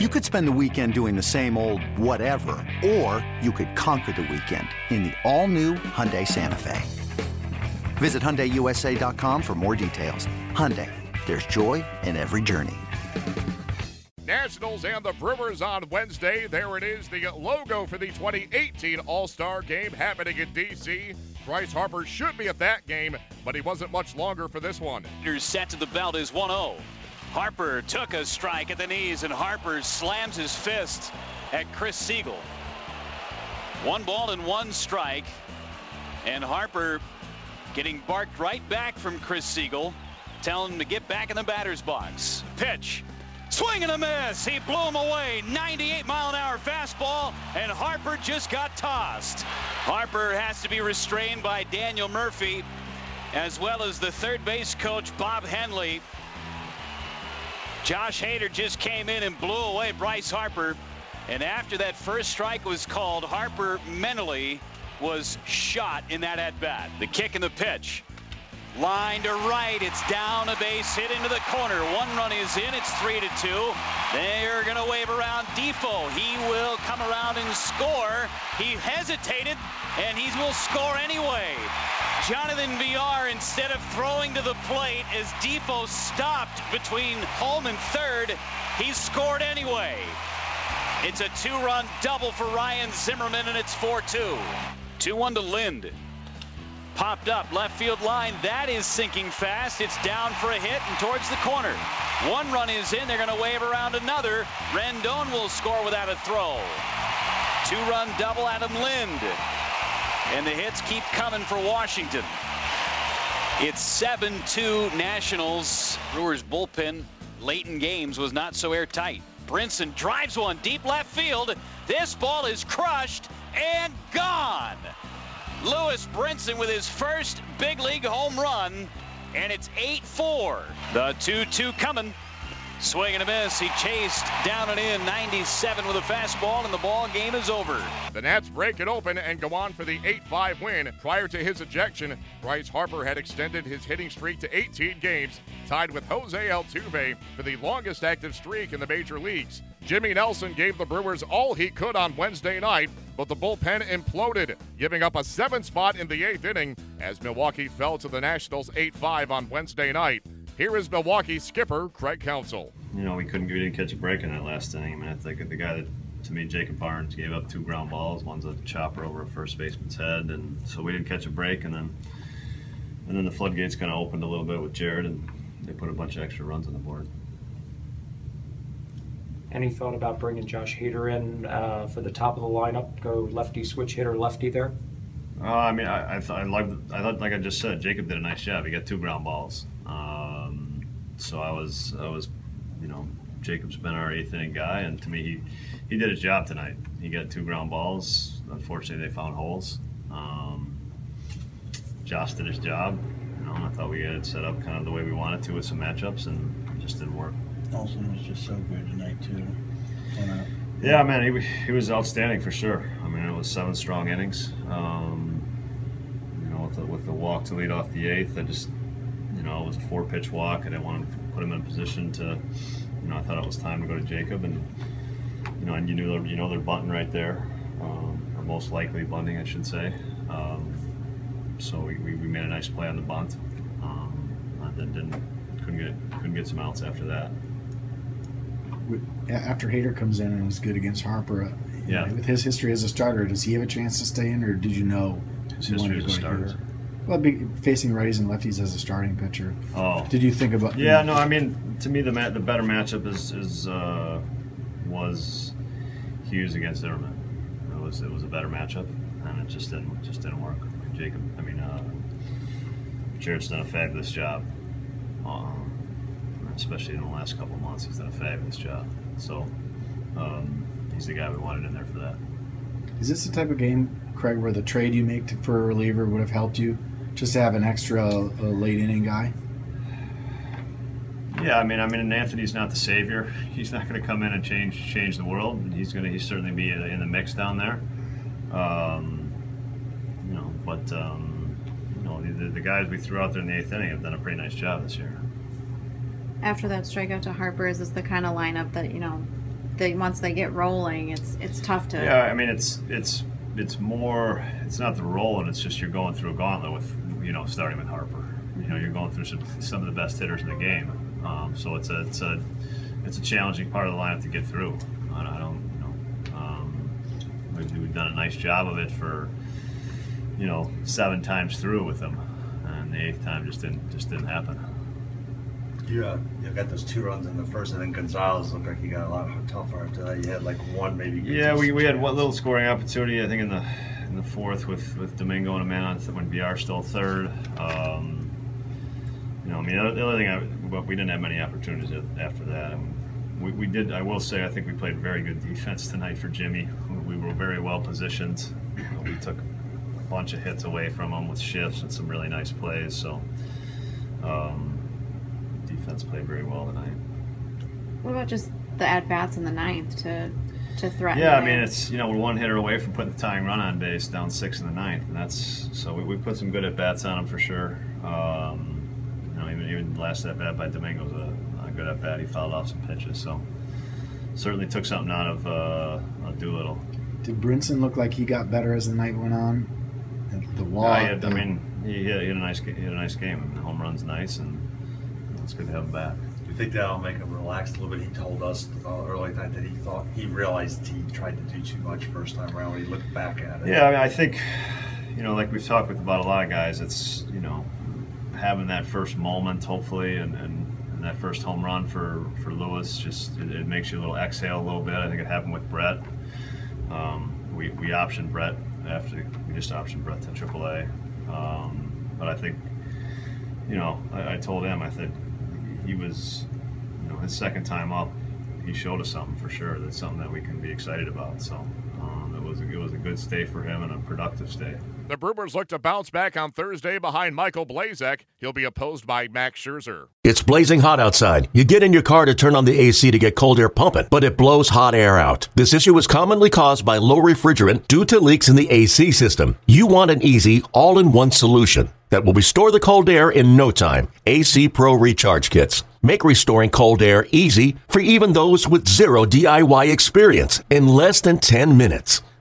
You could spend the weekend doing the same old whatever, or you could conquer the weekend in the all-new Hyundai Santa Fe. Visit HyundaiUSA.com for more details. Hyundai, there's joy in every journey. Nationals and the Brewers on Wednesday. There it is, the logo for the 2018 All-Star Game happening in D.C. Bryce Harper should be at that game, but he wasn't much longer for this one. Set to the belt is 1-0. Harper took a strike at the knees, and Harper slams his fist at Chris Segal. One ball and one strike, and Harper getting barked right back from Chris Segal, telling him to get back in the batter's box. Pitch. Swing and a miss. He blew him away. 98 mile an hour fastball, and Harper just got tossed. Harper has to be restrained by Daniel Murphy, as well as the third base coach, Bob Henley. Josh Hader just came in and blew away Bryce Harper. And after that first strike was called, Harper mentally was shot in that at bat. The kick and the pitch. Line to right. It's down a base hit into the corner. One run is in. It's three to two. They're to wave around Difo. He will come around and score. He hesitated, and he will score anyway. Jonathan Villar, instead of throwing to the plate as Difo stopped between home and third, he scored anyway. It's a two-run double for Ryan Zimmerman, and it's 4-2. 2-1 to Lind. Popped up left field line. That is sinking fast. It's down for a hit and towards the corner. One run is in. They're going to wave around another. Rendon will score without a throw. Two-run double Adam Lind. And the hits keep coming for Washington. It's 7-2 Nationals. Brewers bullpen late in games was not so airtight. Brinson drives one deep left field. This ball is crushed and gone. Lewis Brinson with his first big league home run, and it's 8-4. The 2-2 coming. Swing and a miss. He chased down and in 97 with a fastball, and the ball game is over. The Nats break it open and go on for the 8-5 win. Prior to his ejection, Bryce Harper had extended his hitting streak to 18 games, tied with Jose Altuve for the longest active streak in the major leagues. Jimmy Nelson gave the Brewers all he could on Wednesday night, but the bullpen imploded, giving up a seven spot in the eighth inning as Milwaukee fell to the Nationals 8 5 on Wednesday night. Here is Milwaukee skipper Craig Counsell. You know, we couldn't we didn't catch a break in that last inning. I mean, I think the guy that to me, Jacob Barnes gave up two ground balls. One's a chopper over a first baseman's head, and so we didn't catch a break. And then, and then the floodgates kind of opened a little bit with Jared, and they put a bunch of extra runs on the board. Any thought about bringing Josh Hader in uh, for the top of the lineup? Go lefty switch hitter lefty there. Uh, I mean, I, I thought I. I thought, like I just said, Jacob did a nice job. He got two ground balls. Um, so I was, I was, you know, Jacob's been our eighth inning guy, and to me, he he did his job tonight. He got two ground balls. Unfortunately, they found holes. Um, Josh did his job. You know, I thought we had it set up kind of the way we wanted to with some matchups, and just didn't work. Nelson was just so good tonight too. Yeah, man, he, he was outstanding for sure. I mean, it was seven strong innings. Um, you know, with the, with the walk to lead off the eighth, I just, you know, it was a four pitch walk. I didn't want to put him in a position to, you know, I thought it was time to go to Jacob, and you know, and you knew you know they're bunting right there, um, or most likely bunting, I should say. Um, so we, we, we, made a nice play on the bunt, um, and then didn't couldn't get couldn't get some outs after that after Hader comes in and is good against Harper, uh, yeah. with his history as a starter, does he have a chance to stay in, or did you know his history as a starter? Well, facing righties and lefties as a starting pitcher. Oh, did you think about? Yeah, no. I mean, to me, the the better matchup is is uh, was Hughes against Zimmerman. It was it was a better matchup, and it just didn't just didn't work. Jacob, I mean, uh, Jared's done a fabulous job. Um, especially in the last couple months. He's done a fabulous job. So um, he's the guy we wanted in there for that. Is this the type of game, Craig, where the trade you make to, for a reliever would have helped you just to have an extra uh, late inning guy? Yeah, I mean, I mean, Anthony's not the savior. He's not going to come in and change change the world. He's going to he's certainly be in the mix down there. Um, you know, but um, you know, the, the guys we threw out there in the eighth inning have done a pretty nice job this year after that strikeout to Harper, is this the kind of lineup that, you know, the once they get rolling, it's it's tough to. Yeah, I mean it's it's it's more it's not the rolling. It's just you're going through a gauntlet with you know starting with Harper. You know you're going through some, some of the best hitters in the game. Um, so it's a it's a it's a challenging part of the lineup to get through. I, I don't you know um, we've, we've done a nice job of it for you know seven times through with them, and the eighth time just didn't just didn't happen. You, uh, you got those two runs in the first, and then Gonzalez looked like he got a lot tougher after that. You had like one, maybe. Yeah, we, we had one little scoring opportunity. I think in the in the fourth with, with Domingo and a man on when BR still third. Um, you know, I mean, the other, thing, I, but we didn't have many opportunities after that. And we, we did. I will say, I think we played very good defense tonight for Jimmy. We were very well positioned. We took a bunch of hits away from him with shifts and some really nice plays. So. Um, defense played very well tonight. What about just the at bats in the ninth to to threaten? Yeah, I mean it's you know we're one hitter away from putting the tying run on base down six in the ninth, and that's so we, we put some good at bats on him for sure. Um, you know even even last at bat by Domingo was a, a good at bat. He fouled off some pitches, so certainly took something out of uh, a Doolittle. Did Brinson look like he got better as the night went on? The wall. Yeah, had, I mean, he had, he had, a nice he had a nice game. I mean, the home run's nice and it's good to have him back. You think that'll make him relax a little bit? He told us uh, early tonight that he thought he realized he tried to do too much first time around when he looked back at it. Yeah, I mean, I think you know, like we've talked with about a lot of guys, it's you know having that first moment, hopefully, and, and, and that first home run for for Lewis, just it, it, makes you a little exhale a little bit. I think it happened with Brett. Um, we we optioned Brett after we just optioned Brett to AAA, um, but I think you know I, I told him I said he was, you know, his second time up, he showed us something for sure. That's something that we can be excited about. So was a, it was a good stay for him and a productive stay. The Brewers look to bounce back on Thursday behind Michael Blazek. He'll be opposed by Max Scherzer. It's blazing hot outside. You get in your car to turn on the AC to get cold air pumping, but it blows hot air out. This issue is commonly caused by low refrigerant due to leaks in the AC system. You want an easy, all in one solution that will restore the cold air in no time. AC Pro Recharge Kits. Make restoring cold air easy for even those with zero DIY experience in less than 10 minutes.